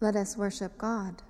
Let us worship God.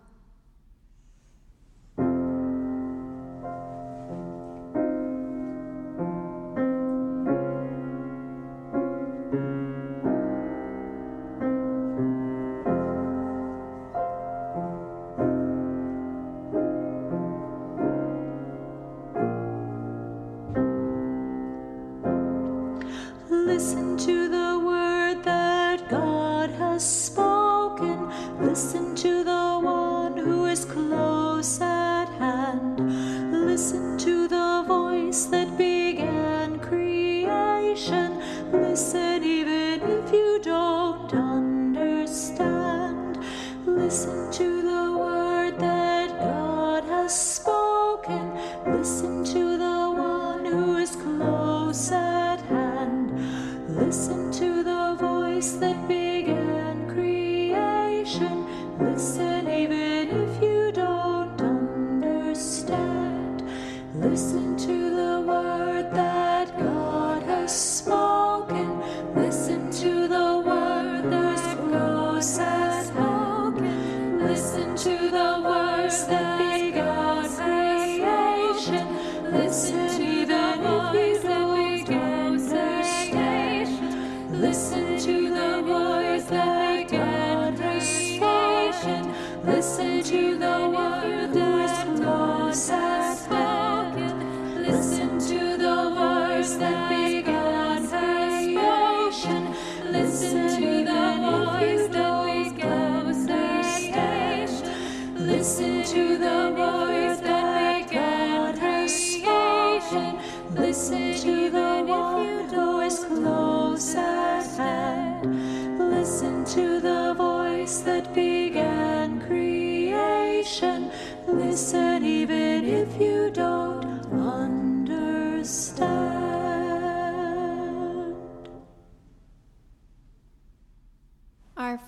listen to the words that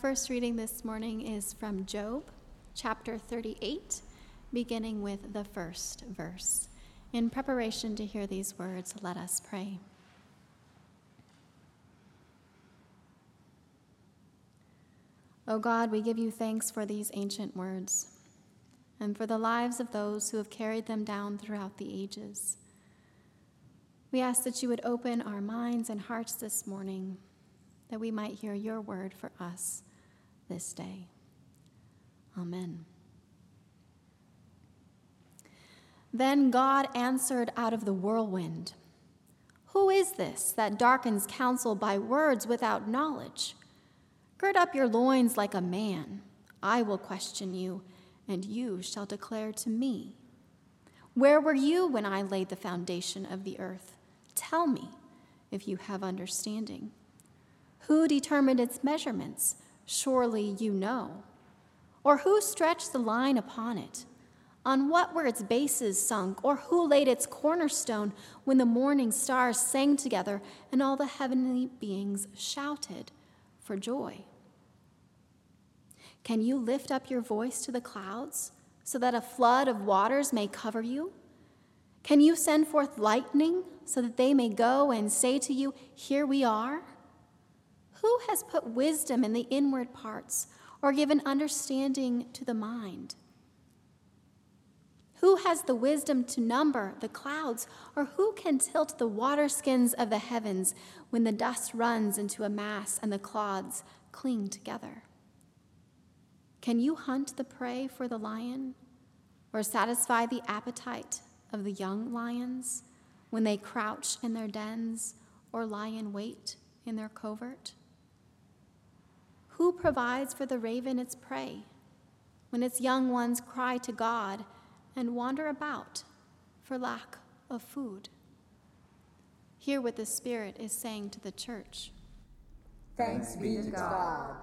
first reading this morning is from Job, chapter 38, beginning with the first verse. In preparation to hear these words, let us pray. O God, we give you thanks for these ancient words and for the lives of those who have carried them down throughout the ages. We ask that you would open our minds and hearts this morning, that we might hear your word for us this day. Amen. Then God answered out of the whirlwind Who is this that darkens counsel by words without knowledge? Gird up your loins like a man. I will question you, and you shall declare to me. Where were you when I laid the foundation of the earth? Tell me if you have understanding. Who determined its measurements? Surely you know. Or who stretched the line upon it? On what were its bases sunk? Or who laid its cornerstone when the morning stars sang together and all the heavenly beings shouted for joy? Can you lift up your voice to the clouds so that a flood of waters may cover you? Can you send forth lightning so that they may go and say to you, Here we are? Who has put wisdom in the inward parts or given understanding to the mind? Who has the wisdom to number the clouds, or who can tilt the waterskins of the heavens when the dust runs into a mass and the clods cling together? Can you hunt the prey for the lion, or satisfy the appetite of the young lions when they crouch in their dens or lie in wait in their covert? Who provides for the raven its prey when its young ones cry to God and wander about for lack of food? Hear what the Spirit is saying to the church. Thanks be to God.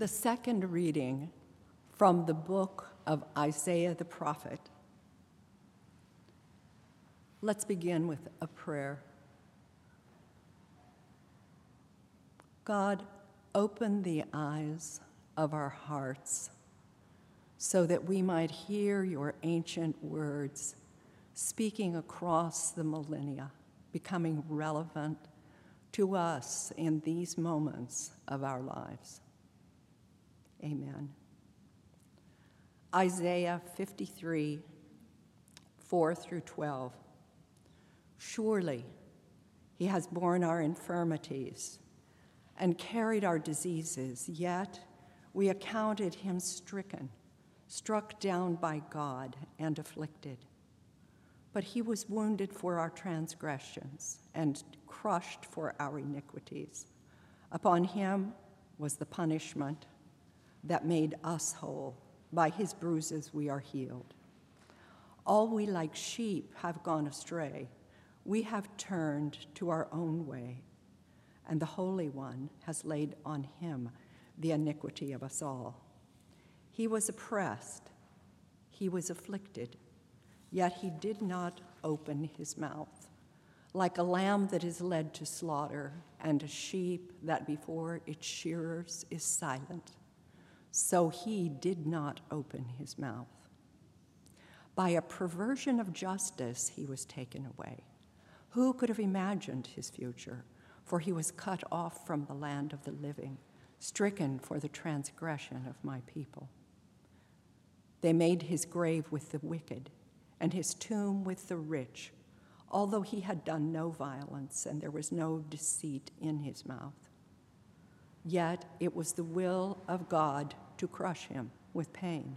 The second reading from the book of Isaiah the prophet. Let's begin with a prayer. God, open the eyes of our hearts so that we might hear your ancient words speaking across the millennia, becoming relevant to us in these moments of our lives. Amen. Isaiah 53, 4 through 12. Surely he has borne our infirmities and carried our diseases, yet we accounted him stricken, struck down by God, and afflicted. But he was wounded for our transgressions and crushed for our iniquities. Upon him was the punishment that made us whole. By his bruises we are healed. All we like sheep have gone astray. We have turned to our own way, and the Holy One has laid on him the iniquity of us all. He was oppressed, he was afflicted, yet he did not open his mouth. Like a lamb that is led to slaughter, and a sheep that before its shearers is silent so he did not open his mouth. By a perversion of justice, he was taken away. Who could have imagined his future? For he was cut off from the land of the living, stricken for the transgression of my people. They made his grave with the wicked, and his tomb with the rich, although he had done no violence and there was no deceit in his mouth. Yet it was the will of God to crush him with pain.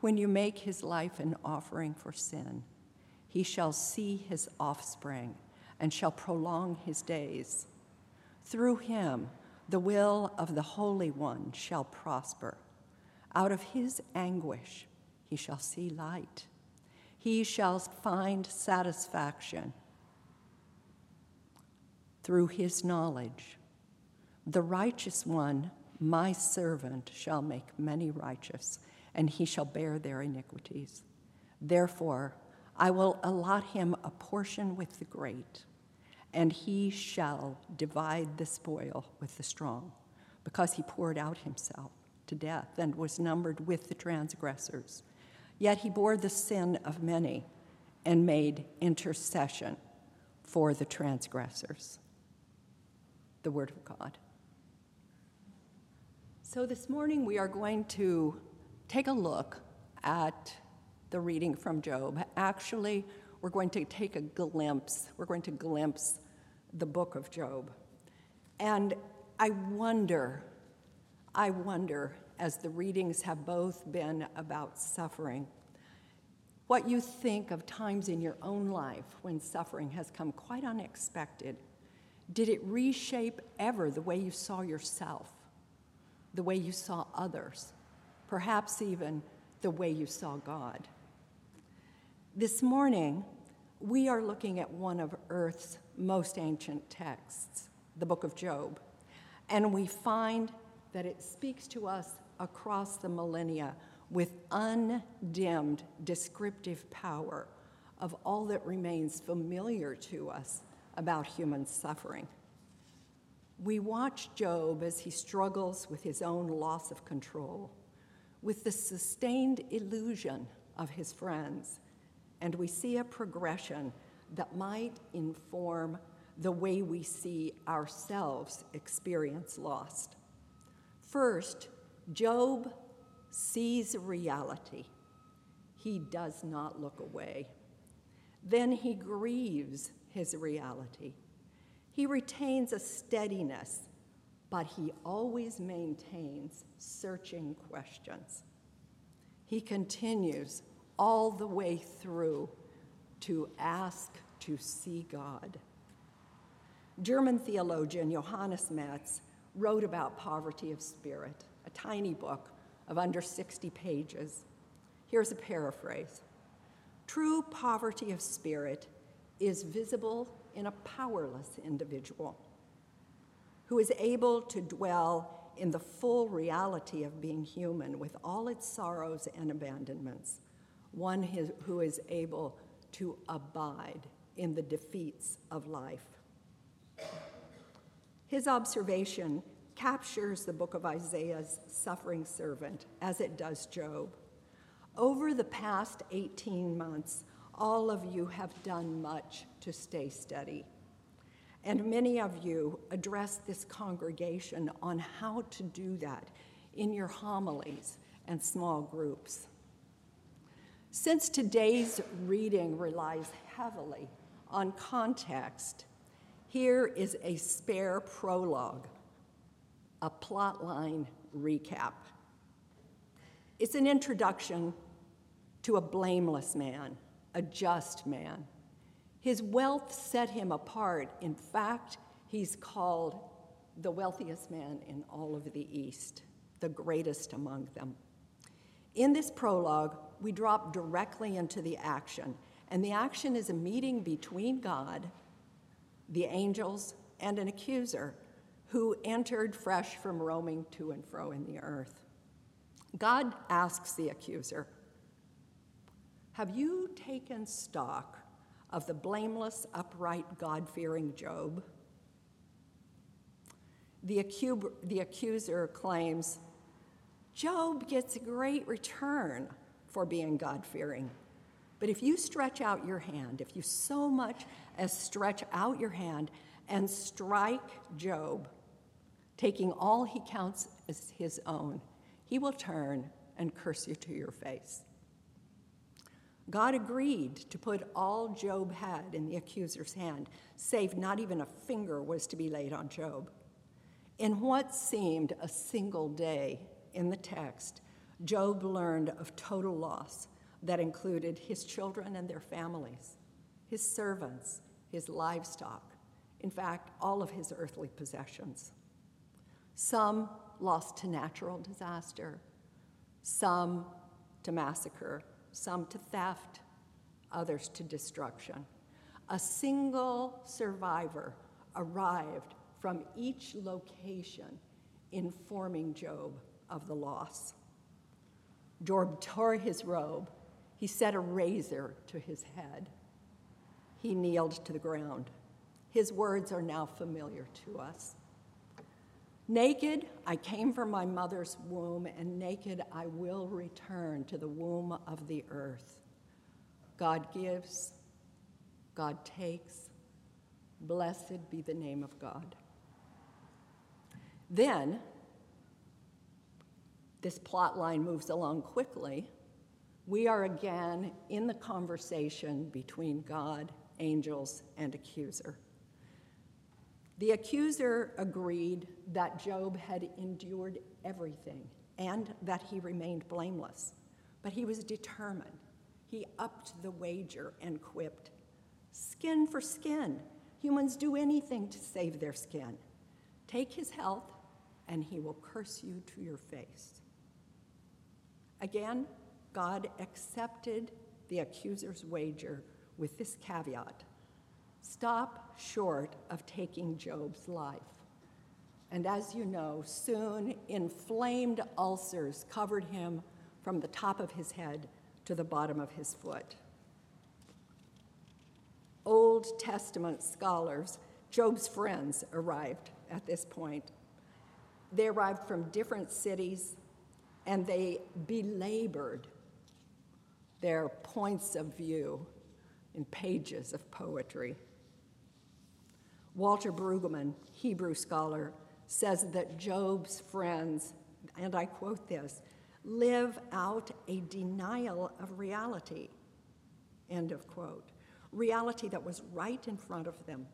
When you make his life an offering for sin, he shall see his offspring and shall prolong his days. Through him, the will of the Holy One shall prosper. Out of his anguish, he shall see light. He shall find satisfaction through his knowledge. The righteous one, my servant, shall make many righteous, and he shall bear their iniquities. Therefore, I will allot him a portion with the great, and he shall divide the spoil with the strong, because he poured out himself to death and was numbered with the transgressors. Yet he bore the sin of many and made intercession for the transgressors. The word of God. So this morning we are going to take a look at the reading from Job. Actually, we're going to take a glimpse, we're going to glimpse the book of Job. And I wonder, I wonder, as the readings have both been about suffering, what you think of times in your own life when suffering has come quite unexpected. Did it reshape ever the way you saw yourself, the way you saw others, perhaps even the way you saw God? This morning, we are looking at one of Earth's most ancient texts, the book of Job, and we find that it speaks to us across the millennia with undimmed descriptive power of all that remains familiar to us about human suffering. We watch Job as he struggles with his own loss of control, with the sustained illusion of his friends, and we see a progression that might inform the way we see ourselves experience loss. First, Job sees reality. He does not look away. Then he grieves his reality. He retains a steadiness, but he always maintains searching questions. He continues all the way through to ask to see God. German theologian Johannes Metz wrote about poverty of spirit, a tiny book of under 60 pages. Here's a paraphrase True poverty of spirit is visible in a powerless individual who is able to dwell in the full reality of being human with all its sorrows and abandonments, one who is able to abide in the defeats of life. His observation captures the book of Isaiah's suffering servant as it does Job. Over the past 18 months, all of you have done much to stay steady. And many of you address this congregation on how to do that in your homilies and small groups. Since today's reading relies heavily on context, here is a spare prologue, a plotline recap. It's an introduction to a blameless man, a just man. His wealth set him apart. In fact, he's called the wealthiest man in all of the East, the greatest among them. In this prologue, we drop directly into the action, and the action is a meeting between God the angels, and an accuser who entered fresh from roaming to and fro in the earth. God asks the accuser, Have you taken stock of the blameless, upright, God fearing Job? The, the accuser claims, Job gets a great return for being God fearing. But if you stretch out your hand, if you so much as stretch out your hand and strike Job, taking all he counts as his own, he will turn and curse you to your face. God agreed to put all Job had in the accuser's hand, save not even a finger was to be laid on Job. In what seemed a single day in the text, Job learned of total loss that included his children and their families, his servants, his livestock, in fact, all of his earthly possessions. Some lost to natural disaster, some to massacre, some to theft, others to destruction. A single survivor arrived from each location, informing Job of the loss. Job tore his robe. He set a razor to his head he kneeled to the ground. His words are now familiar to us. Naked I came from my mother's womb, and naked I will return to the womb of the earth. God gives, God takes. Blessed be the name of God. Then this plot line moves along quickly, we are again in the conversation between God, angels, and accuser. The accuser agreed that Job had endured everything and that he remained blameless, but he was determined. He upped the wager and quipped, Skin for skin. Humans do anything to save their skin. Take his health, and he will curse you to your face. Again, God accepted the accuser's wager with this caveat stop short of taking Job's life. And as you know, soon inflamed ulcers covered him from the top of his head to the bottom of his foot. Old Testament scholars, Job's friends, arrived at this point. They arrived from different cities and they belabored their points of view in pages of poetry. Walter Brueggemann, Hebrew scholar, says that Job's friends, and I quote this, live out a denial of reality. End of quote. Reality that was right in front of them.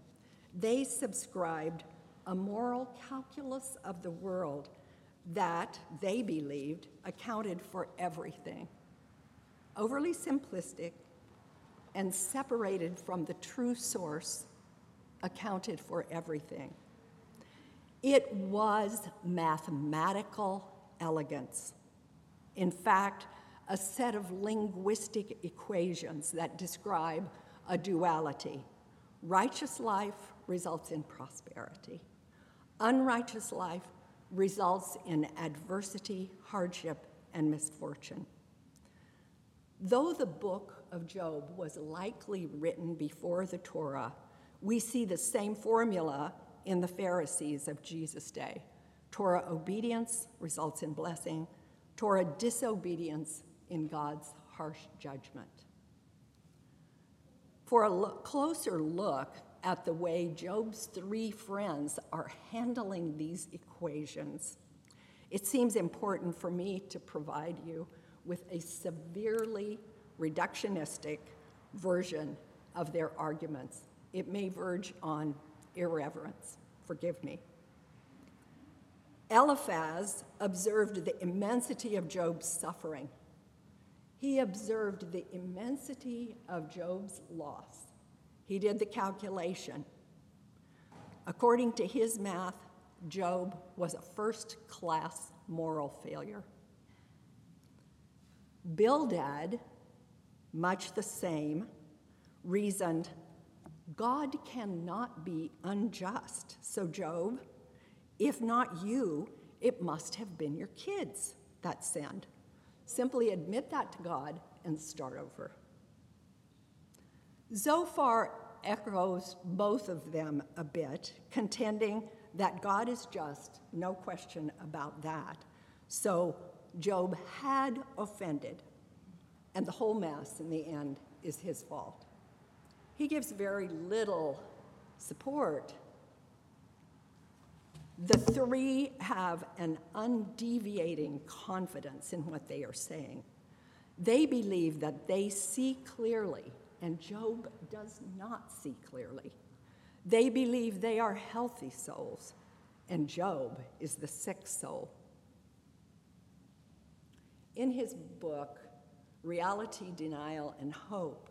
They subscribed a moral calculus of the world that they believed accounted for everything. Overly simplistic and separated from the true source accounted for everything. It was mathematical elegance. In fact, a set of linguistic equations that describe a duality. Righteous life results in prosperity, unrighteous life results in adversity, hardship, and misfortune. Though the book of Job was likely written before the Torah, we see the same formula in the Pharisees of Jesus' day. Torah obedience results in blessing, Torah disobedience in God's harsh judgment. For a lo- closer look at the way Job's three friends are handling these equations, it seems important for me to provide you with a severely reductionistic version of their arguments. It may verge on irreverence. Forgive me. Eliphaz observed the immensity of Job's suffering. He observed the immensity of Job's loss. He did the calculation. According to his math, Job was a first class moral failure. Bildad, much the same, reasoned God cannot be unjust. So, Job, if not you, it must have been your kids that sinned. Simply admit that to God and start over. Zophar echoes both of them a bit, contending that God is just, no question about that. So Job had offended, and the whole mess in the end is his fault. He gives very little support. The three have an undeviating confidence in what they are saying. They believe that they see clearly, and Job does not see clearly. They believe they are healthy souls, and Job is the sick soul. In his book, Reality, Denial, and Hope,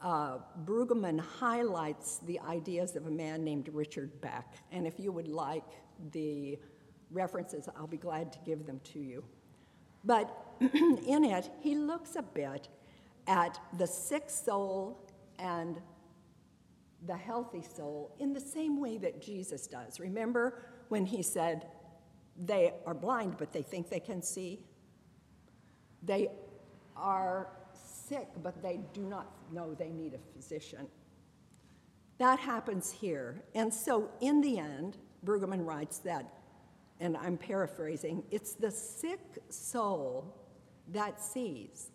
uh, Brueggemann highlights the ideas of a man named Richard Beck. And if you would like the references, I'll be glad to give them to you. But in it, he looks a bit at the sick soul and the healthy soul in the same way that Jesus does. Remember when he said, They are blind, but they think they can see? They are sick, but they do not know they need a physician. That happens here. And so, in the end, Brueggemann writes that, and I'm paraphrasing, it's the sick soul that sees.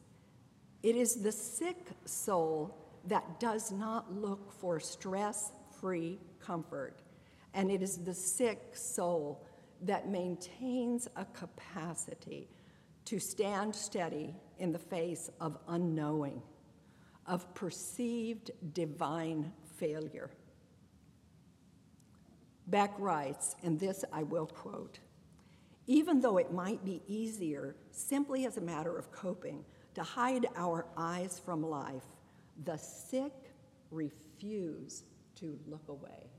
It is the sick soul that does not look for stress free comfort. And it is the sick soul that maintains a capacity to stand steady in the face of unknowing, of perceived divine failure. Beck writes, and this I will quote even though it might be easier, simply as a matter of coping, to hide our eyes from life, the sick refuse to look away.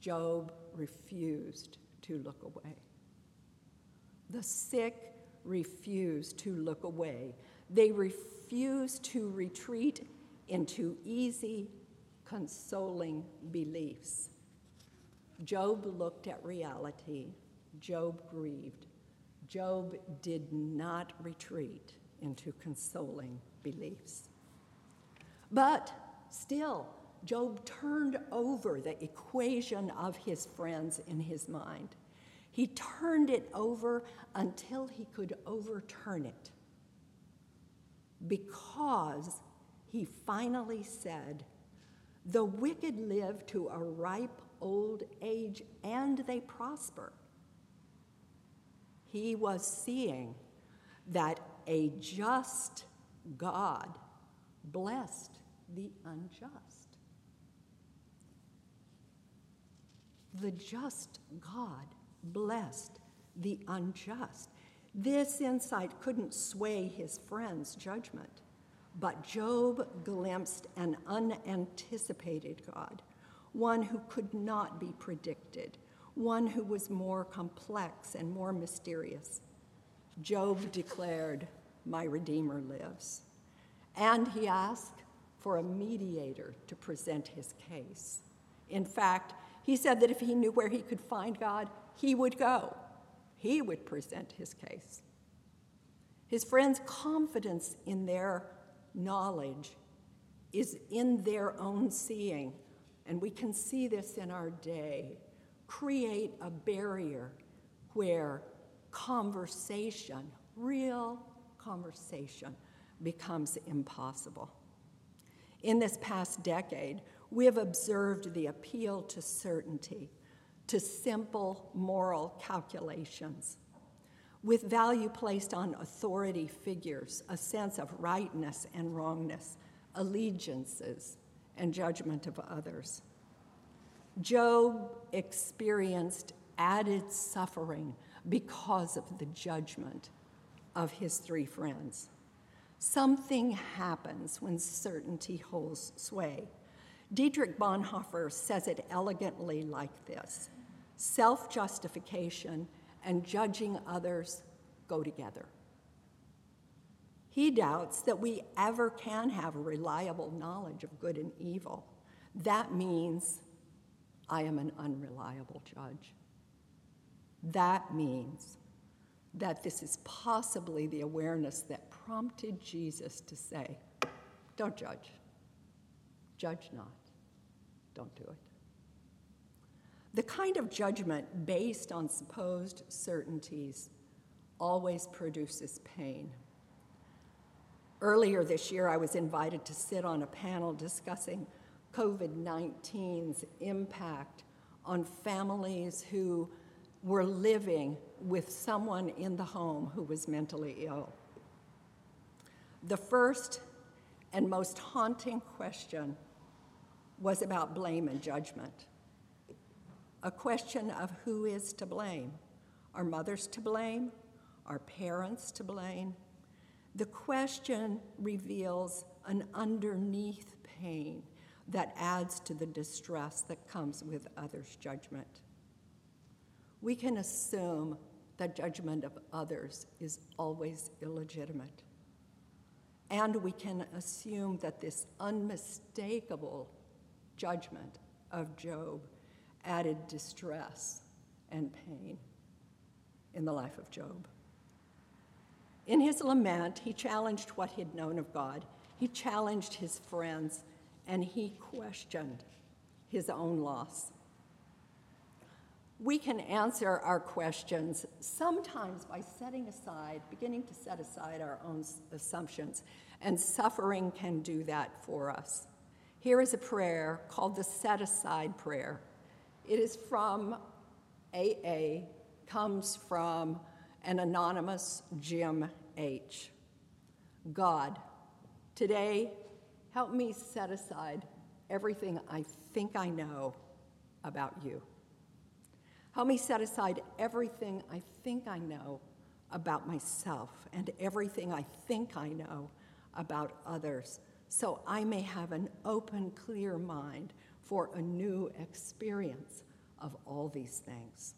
Job refused to look away. The sick refuse to look away. They refuse to retreat into easy, consoling beliefs. Job looked at reality. Job grieved. Job did not retreat into consoling beliefs. But still, Job turned over the equation of his friends in his mind. He turned it over until he could overturn it. Because he finally said, The wicked live to a ripe old age and they prosper. He was seeing that a just God blessed the unjust. The just God blessed the unjust. This insight couldn't sway his friend's judgment, but Job glimpsed an unanticipated God, one who could not be predicted, one who was more complex and more mysterious. Job declared, My Redeemer lives. And he asked for a mediator to present his case. In fact, he said that if he knew where he could find God, he would go. He would present his case. His friends' confidence in their knowledge is in their own seeing, and we can see this in our day, create a barrier where conversation, real conversation, becomes impossible. In this past decade, we have observed the appeal to certainty, to simple moral calculations. With value placed on authority figures, a sense of rightness and wrongness, allegiances, and judgment of others. Job experienced added suffering because of the judgment of his three friends. Something happens when certainty holds sway. Dietrich Bonhoeffer says it elegantly like this self justification and judging others go together. He doubts that we ever can have a reliable knowledge of good and evil. That means I am an unreliable judge. That means that this is possibly the awareness that prompted Jesus to say, Don't judge. Judge not. Don't do it. The kind of judgment based on supposed certainties always produces pain. Earlier this year, I was invited to sit on a panel discussing COVID 19's impact on families who were living with someone in the home who was mentally ill. The first and most haunting question was about blame and judgment. A question of who is to blame. Are mothers to blame? Are parents to blame? The question reveals an underneath pain that adds to the distress that comes with others' judgment. We can assume that judgment of others is always illegitimate. And we can assume that this unmistakable judgment of Job added distress and pain in the life of Job. In his lament, he challenged what he'd known of God, he challenged his friends, and he questioned his own loss. We can answer our questions sometimes by setting aside, beginning to set aside our own assumptions, and suffering can do that for us. Here is a prayer called the Set Aside Prayer. It is from AA comes from an anonymous Jim H. God, today, help me set aside everything I think I know about you. Help me set aside everything I think I know about myself and everything I think I know about others so I may have an open, clear mind for a new experience of all these things.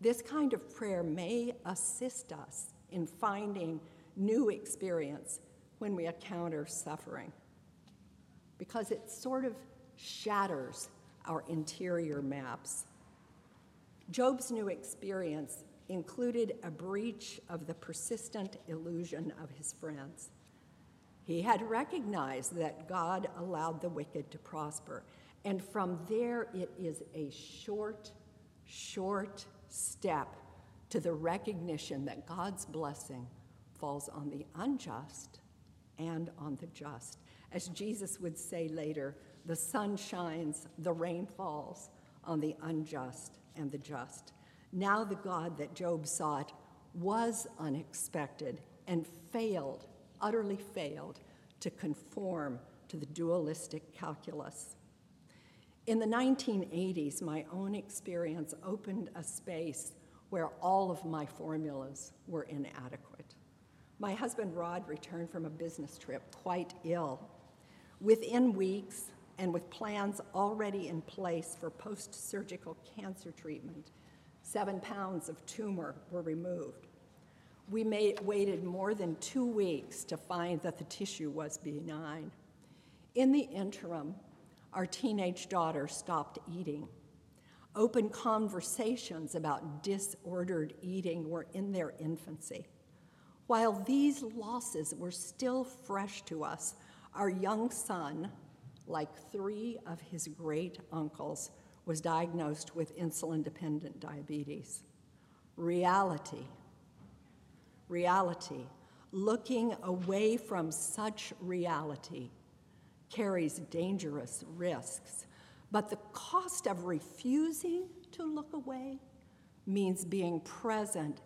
This kind of prayer may assist us in finding new experience when we encounter suffering because it sort of shatters our interior maps. Job's new experience included a breach of the persistent illusion of his friends. He had recognized that God allowed the wicked to prosper, and from there it is a short, short step to the recognition that God's blessing falls on the unjust and on the just. As Jesus would say later, the sun shines, the rain falls on the unjust and the just. Now, the God that Job sought was unexpected and failed, utterly failed, to conform to the dualistic calculus. In the 1980s, my own experience opened a space where all of my formulas were inadequate. My husband Rod returned from a business trip quite ill. Within weeks, and with plans already in place for post surgical cancer treatment, seven pounds of tumor were removed. We made, waited more than two weeks to find that the tissue was benign. In the interim, our teenage daughter stopped eating. Open conversations about disordered eating were in their infancy. While these losses were still fresh to us, our young son, like three of his great uncles, was diagnosed with insulin dependent diabetes. Reality, reality, looking away from such reality carries dangerous risks. But the cost of refusing to look away means being present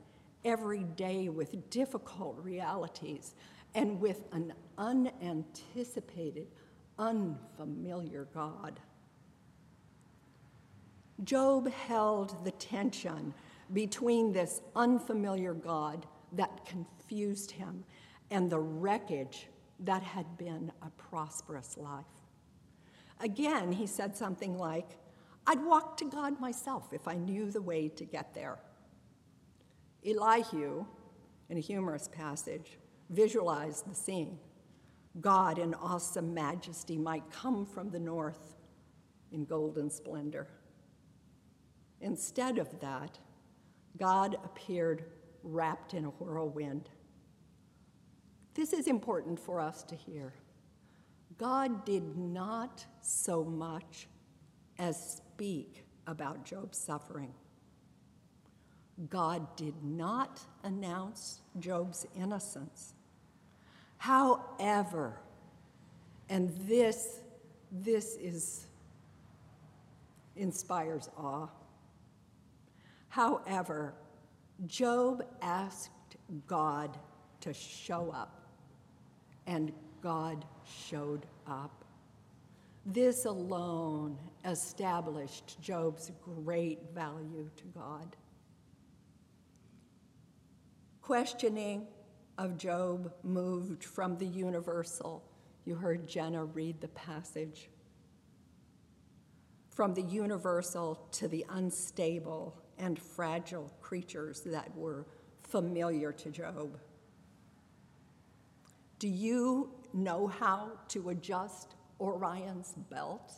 every day with difficult realities and with an unanticipated, unfamiliar God. Job held the tension between this unfamiliar God that confused him and the wreckage that had been a prosperous life. Again, he said something like, I'd walk to God myself if I knew the way to get there. Elihu, in a humorous passage, visualized the scene. God in awesome majesty might come from the north in golden splendor. Instead of that, God appeared wrapped in a whirlwind. This is important for us to hear. God did not so much as speak about Job's suffering. God did not announce Job's innocence. However, and this, this is inspires awe. However, Job asked God to show up and God showed up. This alone established Job's great value to God. Questioning of Job moved from the universal. You heard Jenna read the passage. From the universal to the unstable and fragile creatures that were familiar to Job. Do you know how to adjust Orion's belt?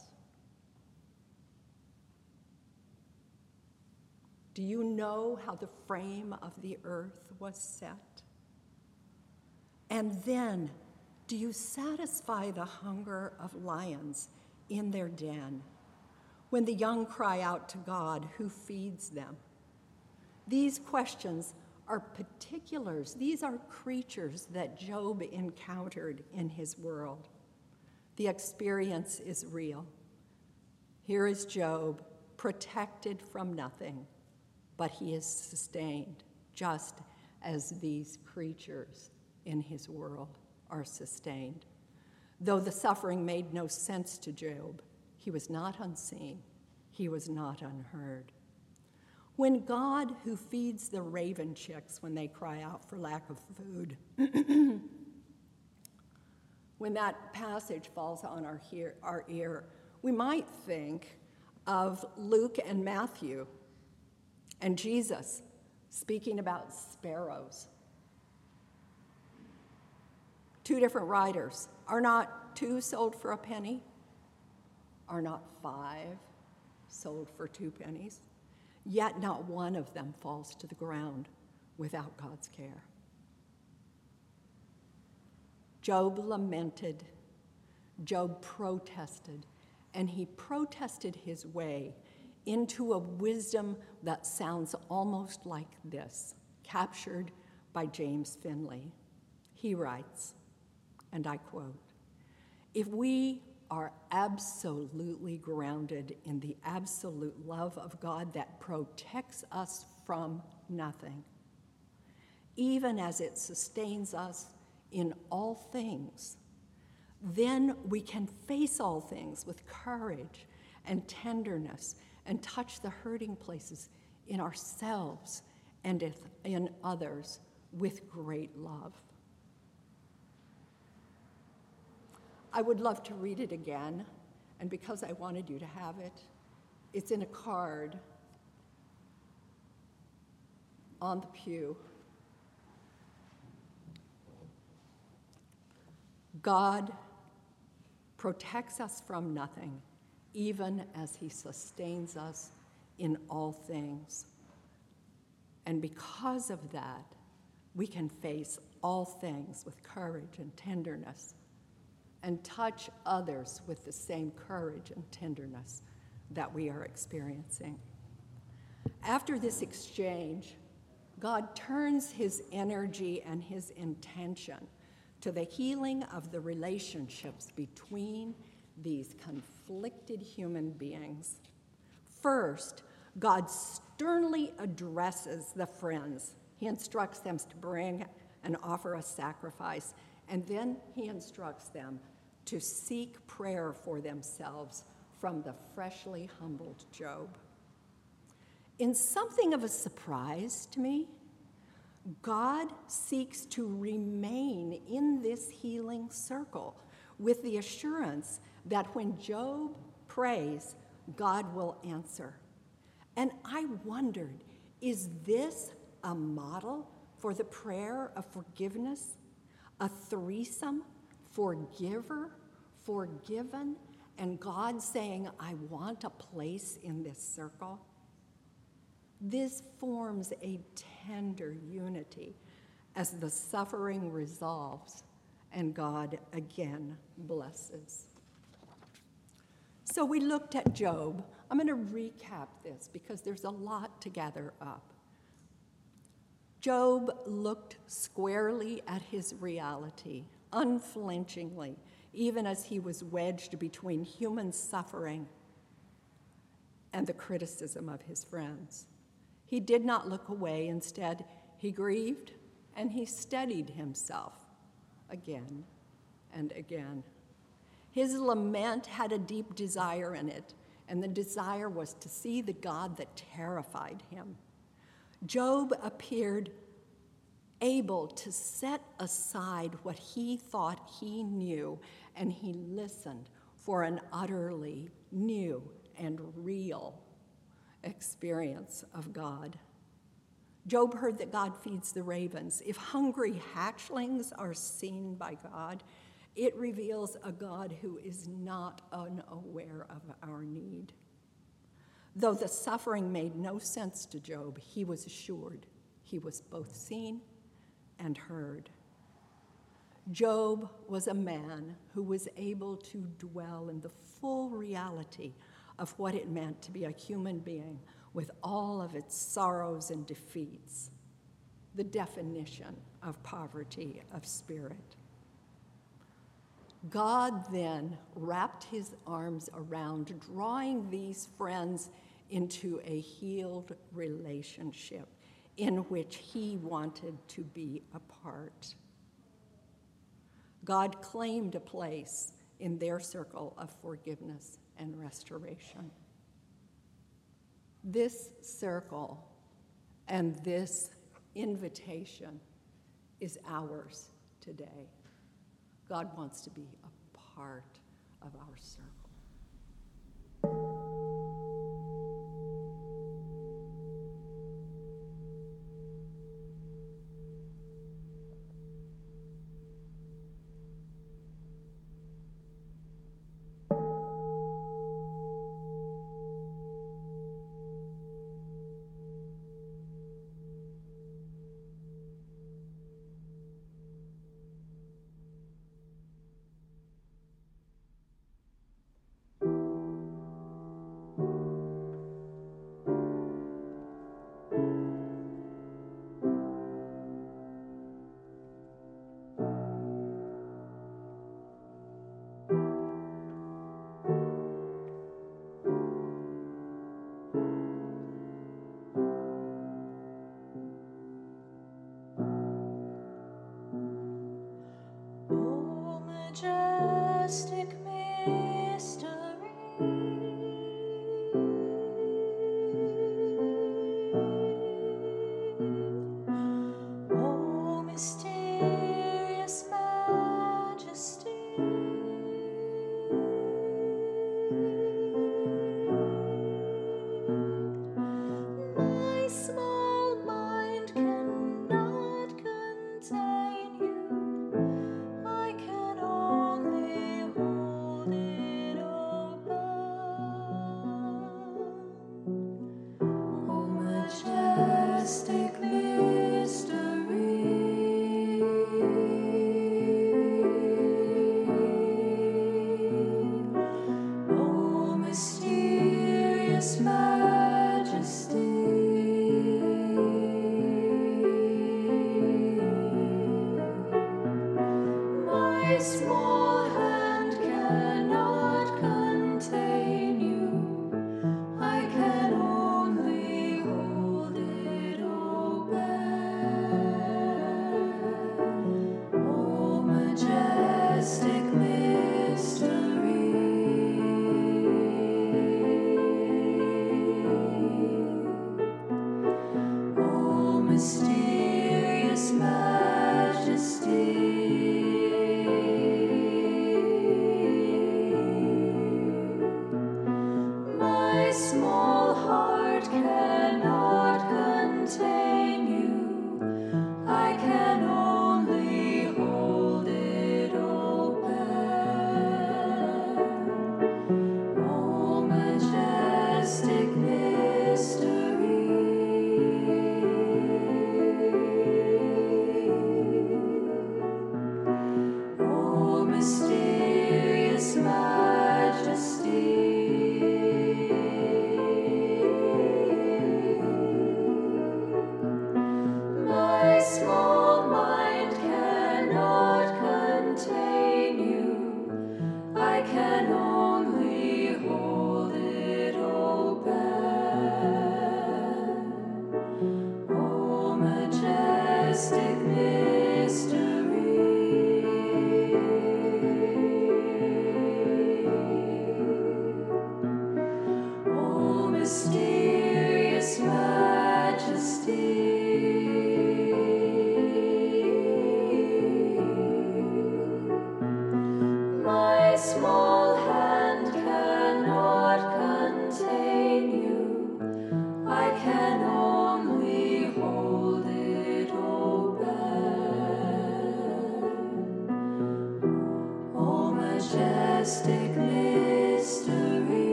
Do you know how the frame of the earth was set? And then, do you satisfy the hunger of lions in their den when the young cry out to God who feeds them? These questions are particulars. These are creatures that Job encountered in his world. The experience is real. Here is Job protected from nothing, but he is sustained, just as these creatures in his world are sustained. Though the suffering made no sense to Job, he was not unseen, he was not unheard. When God, who feeds the raven chicks when they cry out for lack of food, when that passage falls on our, hear, our ear, we might think of Luke and Matthew and Jesus speaking about sparrows. Two different writers. Are not two sold for a penny? Are not five sold for two pennies? Yet not one of them falls to the ground without God's care. Job lamented, Job protested, and he protested his way into a wisdom that sounds almost like this, captured by James Finley. He writes, and I quote If we are absolutely grounded in the absolute love of God that protects us from nothing, even as it sustains us in all things, then we can face all things with courage and tenderness and touch the hurting places in ourselves and in others with great love. I would love to read it again, and because I wanted you to have it, it's in a card on the pew. God protects us from nothing, even as He sustains us in all things. And because of that, we can face all things with courage and tenderness and touch others with the same courage and tenderness that we are experiencing. After this exchange, God turns his energy and his intention to the healing of the relationships between these conflicted human beings. First, God sternly addresses the friends. He instructs them to bring and offer a sacrifice, and then he instructs them to seek prayer for themselves from the freshly humbled Job. In something of a surprise to me, God seeks to remain in this healing circle with the assurance that when Job prays, God will answer. And I wondered is this a model for the prayer of forgiveness? A threesome, forgiver, forgiven, and God saying, I want a place in this circle? This forms a tender unity as the suffering resolves and God again blesses. So we looked at Job. I'm going to recap this because there's a lot to gather up. Job looked squarely at his reality, unflinchingly, even as he was wedged between human suffering and the criticism of his friends. He did not look away. Instead, he grieved and he steadied himself again and again. His lament had a deep desire in it, and the desire was to see the God that terrified him. Job appeared able to set aside what he thought he knew, and he listened for an utterly new and real experience of God. Job heard that God feeds the ravens. If hungry hatchlings are seen by God, it reveals a God who is not unaware of our need. Though the suffering made no sense to Job, he was assured he was both seen and heard. Job was a man who was able to dwell in the full reality of what it meant to be a human being with all of its sorrows and defeats, the definition of poverty of spirit. God then wrapped his arms around, drawing these friends into a healed relationship in which he wanted to be a part. God claimed a place in their circle of forgiveness and restoration. This circle and this invitation is ours today. God wants to be a part of our circle. Christmas.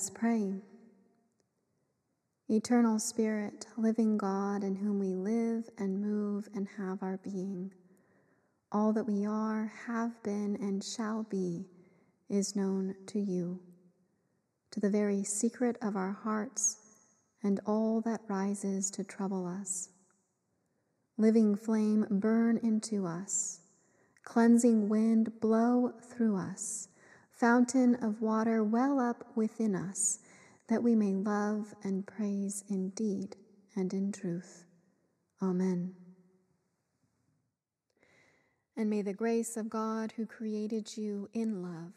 Us pray. Eternal Spirit, living God, in whom we live and move and have our being, all that we are, have been, and shall be is known to you, to the very secret of our hearts and all that rises to trouble us. Living flame, burn into us, cleansing wind, blow through us, fountain of water, well up within us that we may love and praise in deed and in truth. Amen. And may the grace of God who created you in love,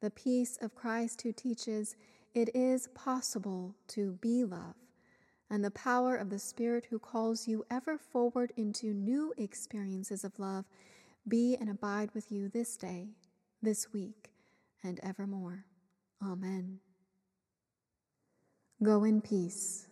the peace of Christ who teaches it is possible to be love, and the power of the Spirit who calls you ever forward into new experiences of love be and abide with you this day, this week, and evermore. Amen. Go in peace.